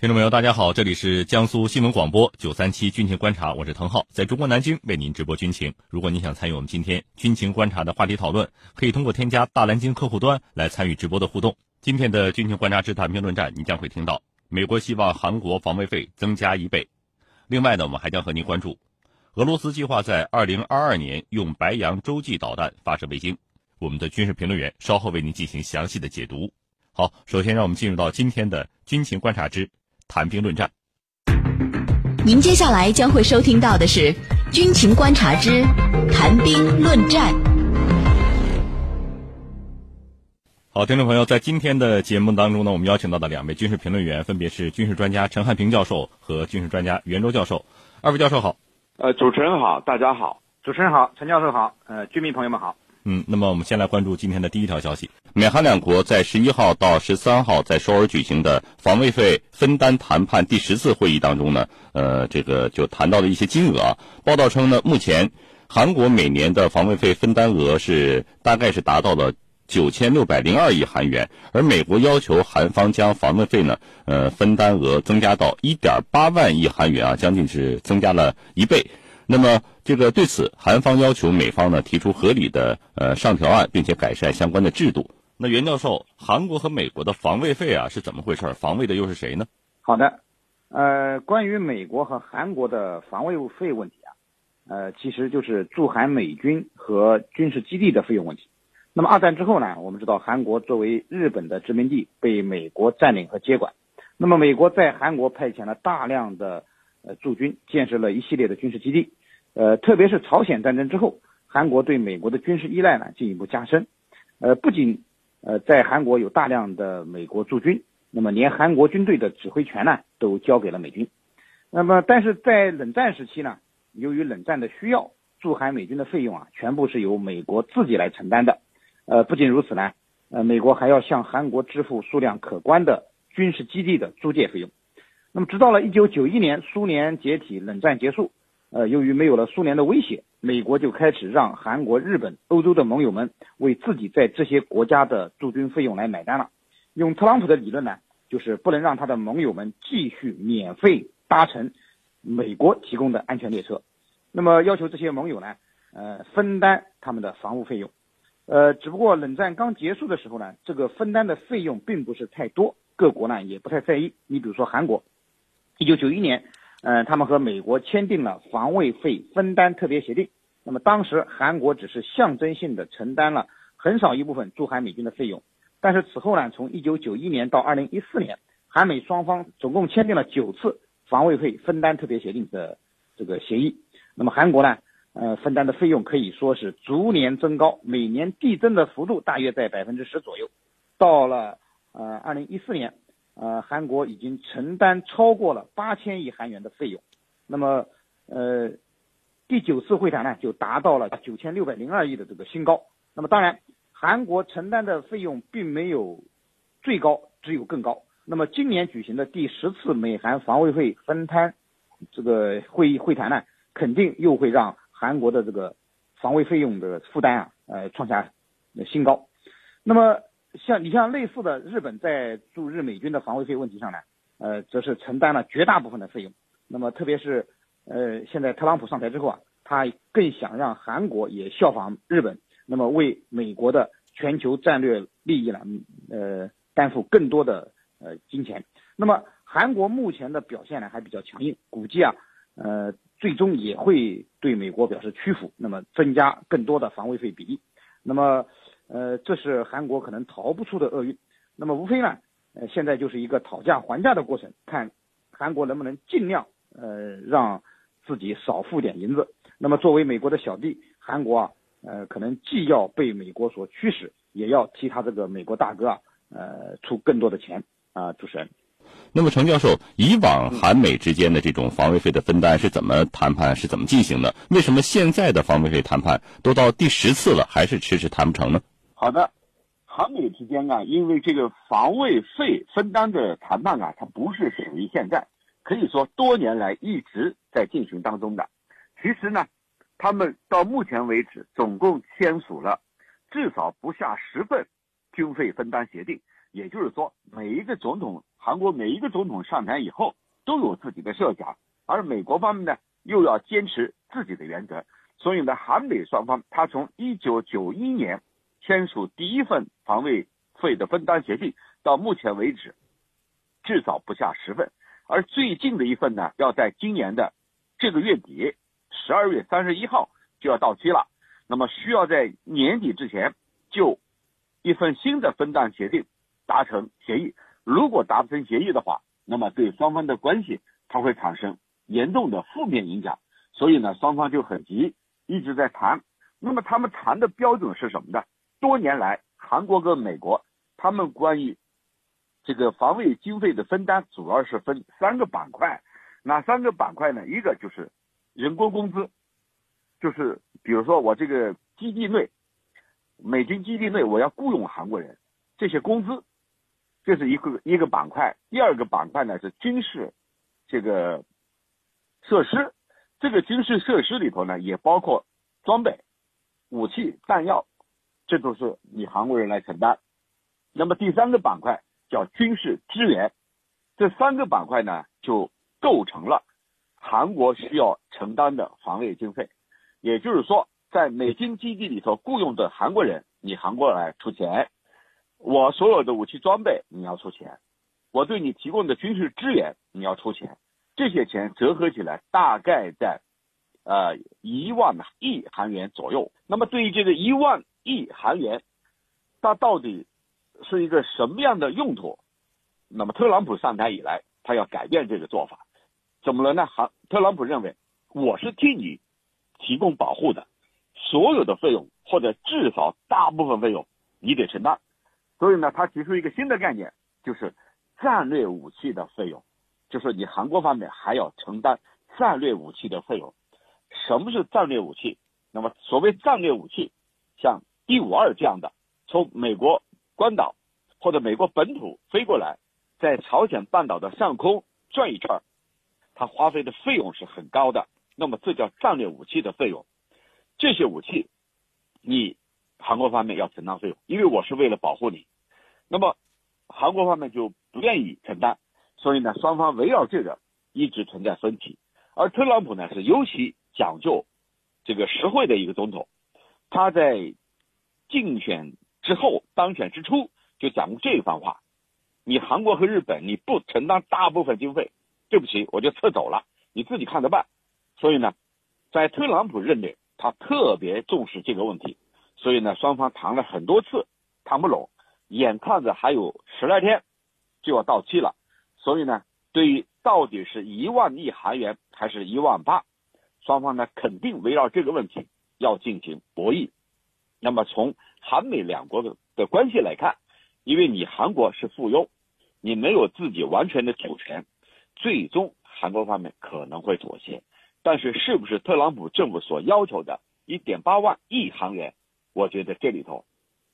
听众朋友，大家好，这里是江苏新闻广播九三七军情观察，我是滕浩，在中国南京为您直播军情。如果您想参与我们今天军情观察的话题讨论，可以通过添加大蓝鲸客户端来参与直播的互动。今天的军情观察之谈评论战，你将会听到美国希望韩国防卫费增加一倍。另外呢，我们还将和您关注俄罗斯计划在二零二二年用白杨洲际导弹发射卫星。我们的军事评论员稍后为您进行详细的解读。好，首先让我们进入到今天的军情观察之。谈兵论战。您接下来将会收听到的是《军情观察之谈兵论战》。好，听众朋友，在今天的节目当中呢，我们邀请到的两位军事评论员分别是军事专家陈汉平教授和军事专家袁周教授。二位教授好。呃，主持人好，大家好。主持人好，陈教授好。呃，军民朋友们好。嗯，那么我们先来关注今天的第一条消息。美韩两国在十一号到十三号在首尔举行的防卫费分担谈判第十次会议当中呢，呃，这个就谈到了一些金额啊。报道称呢，目前韩国每年的防卫费分担额是大概是达到了九千六百零二亿韩元，而美国要求韩方将防卫费呢，呃，分担额增加到一点八万亿韩元啊，将近是增加了一倍。那么，这个对此，韩方要求美方呢提出合理的呃上调案，并且改善相关的制度。那袁教授，韩国和美国的防卫费啊是怎么回事？防卫的又是谁呢？好的，呃，关于美国和韩国的防卫费问题啊，呃，其实就是驻韩美军和军事基地的费用问题。那么二战之后呢，我们知道韩国作为日本的殖民地被美国占领和接管，那么美国在韩国派遣了大量的驻军，建设了一系列的军事基地。呃，特别是朝鲜战争之后，韩国对美国的军事依赖呢进一步加深。呃，不仅呃在韩国有大量的美国驻军，那么连韩国军队的指挥权呢都交给了美军。那么，但是在冷战时期呢，由于冷战的需要，驻韩美军的费用啊全部是由美国自己来承担的。呃，不仅如此呢，呃，美国还要向韩国支付数量可观的军事基地的租借费用。那么，直到了1991年，苏联解体，冷战结束。呃，由于没有了苏联的威胁，美国就开始让韩国、日本、欧洲的盟友们为自己在这些国家的驻军费用来买单了。用特朗普的理论呢，就是不能让他的盟友们继续免费搭乘美国提供的安全列车，那么要求这些盟友呢，呃，分担他们的防务费用。呃，只不过冷战刚结束的时候呢，这个分担的费用并不是太多，各国呢也不太在意。你比如说韩国，一九九一年。呃，他们和美国签订了防卫费分担特别协定。那么当时韩国只是象征性的承担了很少一部分驻韩美军的费用。但是此后呢，从1991年到2014年，韩美双方总共签订了九次防卫费分担特别协定的这个协议。那么韩国呢，呃，分担的费用可以说是逐年增高，每年递增的幅度大约在百分之十左右。到了呃2014年。呃，韩国已经承担超过了八千亿韩元的费用，那么，呃，第九次会谈呢就达到了九千六百零二亿的这个新高。那么，当然，韩国承担的费用并没有最高，只有更高。那么，今年举行的第十次美韩防卫费分摊这个会议会谈呢，肯定又会让韩国的这个防卫费用的负担啊，呃，创下新高。那么。像你像类似的日本在驻日美军的防卫费问题上呢，呃，则是承担了绝大部分的费用。那么特别是呃，现在特朗普上台之后啊，他更想让韩国也效仿日本，那么为美国的全球战略利益呢，呃，担负更多的呃金钱。那么韩国目前的表现呢还比较强硬，估计啊，呃，最终也会对美国表示屈服，那么增加更多的防卫费比例。那么。呃，这是韩国可能逃不出的厄运。那么无非呢，呃，现在就是一个讨价还价的过程，看韩国能不能尽量呃让自己少付点银子。那么作为美国的小弟，韩国啊，呃，可能既要被美国所驱使，也要替他这个美国大哥啊，呃，出更多的钱啊。主持人，那么程教授，以往韩美之间的这种防卫费的分担是怎么谈判，是怎么进行的？为什么现在的防卫费谈判都到第十次了，还是迟迟谈不成呢？好的，韩美之间啊，因为这个防卫费分担的谈判啊，它不是始于现在，可以说多年来一直在进行当中的。其实呢，他们到目前为止总共签署了至少不下十份军费分担协定，也就是说，每一个总统韩国每一个总统上台以后都有自己的设想，而美国方面呢又要坚持自己的原则，所以呢，韩美双方他从一九九一年签署第一份防卫费的分担协定到目前为止，至少不下十份，而最近的一份呢，要在今年的这个月底，十二月三十一号就要到期了，那么需要在年底之前就一份新的分担协定达成协议。如果达不成协议的话，那么对双方的关系它会产生严重的负面影响。所以呢，双方就很急，一直在谈。那么他们谈的标准是什么呢？多年来，韩国跟美国他们关于这个防卫经费的分担，主要是分三个板块。哪三个板块呢？一个就是人工工资，就是比如说我这个基地内，美军基地内我要雇佣韩国人，这些工资，这是一个一个板块。第二个板块呢是军事这个设施，这个军事设施里头呢也包括装备、武器、弹药，这都是你韩国人来承担。那么第三个板块叫军事支援，这三个板块呢就构成了韩国需要承担的防卫经费。也就是说，在美军基地里头雇佣的韩国人，你韩国来出钱；我所有的武器装备你要出钱；我对你提供的军事支援你要出钱。这些钱折合起来大概在呃一万亿韩元左右。那么对于这个一万亿韩元，它到底是一个什么样的用途？那么特朗普上台以来，他要改变这个做法，怎么了呢？韩特朗普认为我是替你提供保护的，所有的费用或者至少大部分费用你得承担。所以呢，他提出一个新的概念，就是战略武器的费用，就是你韩国方面还要承担战略武器的费用。什么是战略武器？那么所谓战略武器，像 D 五二这样的，从美国关岛或者美国本土飞过来，在朝鲜半岛的上空转一圈，它花费的费用是很高的。那么这叫战略武器的费用。这些武器，你韩国方面要承担费用，因为我是为了保护你。那么韩国方面就不愿意承担，所以呢，双方围绕这个一直存在分歧。而特朗普呢是尤其讲究这个实惠的一个总统，他在竞选之后当选之初就讲过这番话：你韩国和日本你不承担大部分经费，对不起，我就撤走了，你自己看着办。所以呢，在特朗普任内，他特别重视这个问题，所以呢，双方谈了很多次，谈不拢，眼看着还有十来天就要到期了，所以呢，对于到底是一万亿韩元还是一万八，双方呢肯定围绕这个问题要进行博弈。那么从韩美两国的的关系来看，因为你韩国是附庸，你没有自己完全的主权，最终韩国方面可能会妥协。但是，是不是特朗普政府所要求的1.8万亿韩元？我觉得这里头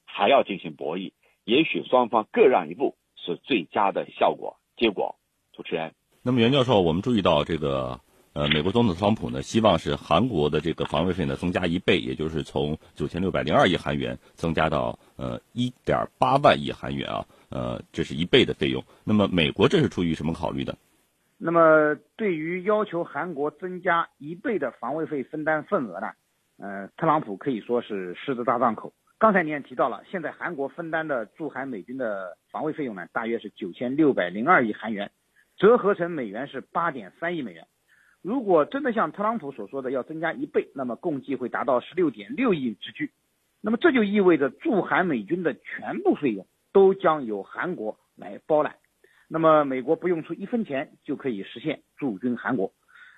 还要进行博弈，也许双方各让一步是最佳的效果结果。主持人，那么袁教授，我们注意到这个呃，美国总统特朗普呢，希望是韩国的这个防卫费呢增加一倍，也就是从九千六百零二亿韩元增加到呃一点八万亿韩元啊，呃，这是一倍的费用。那么美国这是出于什么考虑的？那么，对于要求韩国增加一倍的防卫费分担份额呢？呃，特朗普可以说是狮子大张口。刚才您也提到了，现在韩国分担的驻韩美军的防卫费用呢，大约是九千六百零二亿韩元，折合成美元是八点三亿美元。如果真的像特朗普所说的要增加一倍，那么共计会达到十六点六亿之巨。那么这就意味着驻韩美军的全部费用都将由韩国来包揽。那么美国不用出一分钱就可以实现驻军韩国，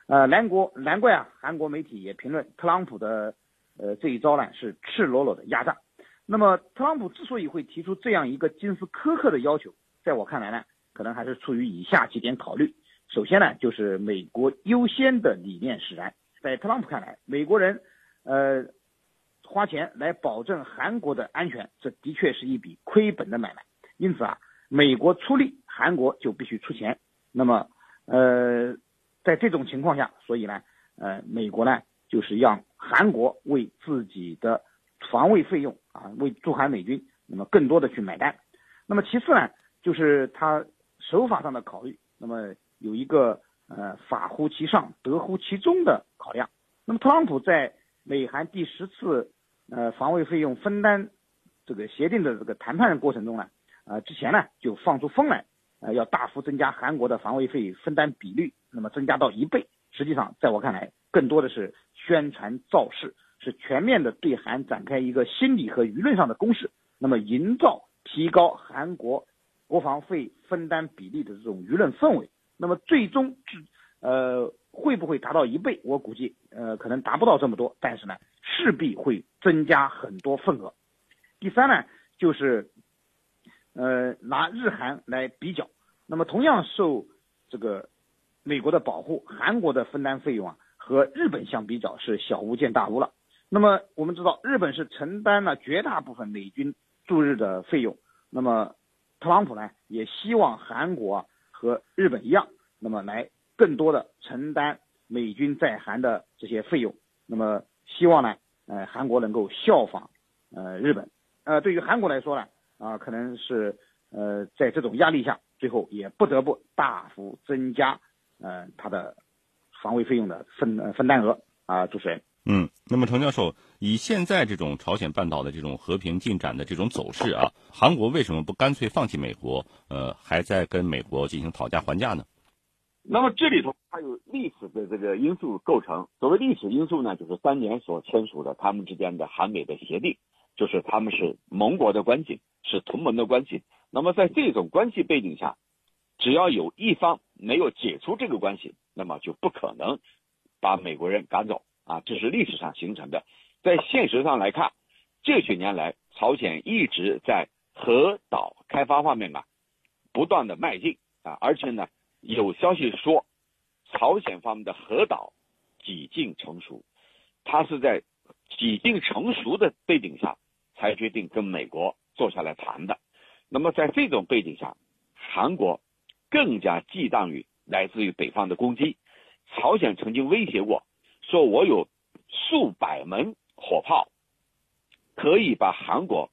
呃，难国难怪啊，韩国媒体也评论特朗普的呃这一招呢是赤裸裸的压榨。那么特朗普之所以会提出这样一个金斯苛刻的要求，在我看来呢，可能还是出于以下几点考虑。首先呢，就是美国优先的理念使然。在特朗普看来，美国人呃花钱来保证韩国的安全，这的确是一笔亏本的买卖。因此啊，美国出力。韩国就必须出钱，那么，呃，在这种情况下，所以呢，呃，美国呢就是让韩国为自己的防卫费用啊，为驻韩美军，那么更多的去买单。那么其次呢，就是他手法上的考虑，那么有一个呃法乎其上，德乎其中的考量。那么特朗普在美韩第十次呃防卫费用分担这个协定的这个谈判过程中呢，呃之前呢就放出风来，呃要大幅增加韩国的防卫费分担比率，那么增加到一倍。实际上，在我看来，更多的是宣传造势，是全面的对韩展开一个心理和舆论上的攻势，那么营造提高韩国国防费分担比例的这种舆论氛围。那么最终至呃会不会达到一倍？我估计呃可能达不到这么多，但是呢势必会增加很多份额。第三呢就是呃拿日韩来比较，那么同样受这个。美国的保护，韩国的分担费用啊，和日本相比较是小巫见大巫了。那么我们知道，日本是承担了绝大部分美军驻日的费用。那么特朗普呢，也希望韩国和日本一样，那么来更多的承担美军在韩的这些费用。那么希望呢，呃，韩国能够效仿呃日本。呃，对于韩国来说呢，啊，可能是呃在这种压力下，最后也不得不大幅增加。呃，它的防卫费用的分呃分担额啊，主持人。嗯，那么程教授，以现在这种朝鲜半岛的这种和平进展的这种走势啊，韩国为什么不干脆放弃美国？呃，还在跟美国进行讨价还价呢？那么这里头还有历史的这个因素构成。所谓历史因素呢，就是三年所签署的他们之间的韩美的协定，就是他们是盟国的关系，是同盟的关系。那么在这种关系背景下。只要有一方没有解除这个关系，那么就不可能把美国人赶走啊！这是历史上形成的。在现实上来看，这些年来，朝鲜一直在核岛开发方面啊，不断的迈进啊，而且呢，有消息说，朝鲜方面的核岛几近成熟，他是在几近成熟的背景下才决定跟美国坐下来谈的。那么在这种背景下，韩国。更加忌惮于来自于北方的攻击。朝鲜曾经威胁过，说我有数百门火炮，可以把韩国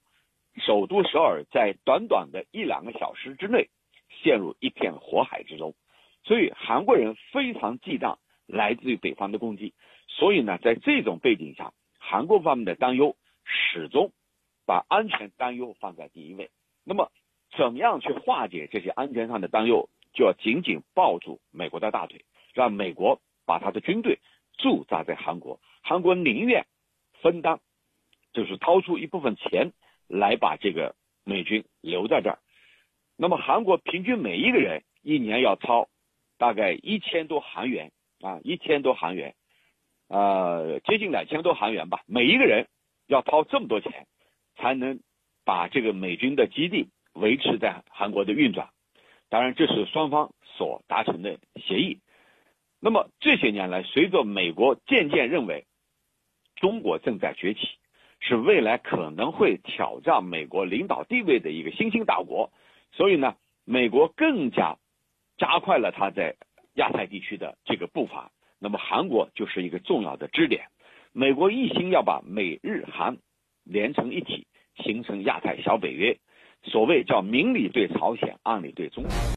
首都首尔在短短的一两个小时之内陷入一片火海之中。所以韩国人非常忌惮来自于北方的攻击。所以呢，在这种背景下，韩国方面的担忧始终把安全担忧放在第一位。那么。怎么样去化解这些安全上的担忧？就要紧紧抱住美国的大腿，让美国把他的军队驻扎在韩国。韩国宁愿分担，就是掏出一部分钱来把这个美军留在这儿。那么韩国平均每一个人一年要掏大概一千多韩元啊，一千多韩元，呃，接近两千多韩元吧。每一个人要掏这么多钱，才能把这个美军的基地。维持在韩国的运转，当然这是双方所达成的协议。那么这些年来，随着美国渐渐认为中国正在崛起，是未来可能会挑战美国领导地位的一个新兴大国，所以呢，美国更加加快了它在亚太地区的这个步伐。那么韩国就是一个重要的支点，美国一心要把美日韩连成一体，形成亚太小北约。所谓叫明里对朝鲜，暗里对中国。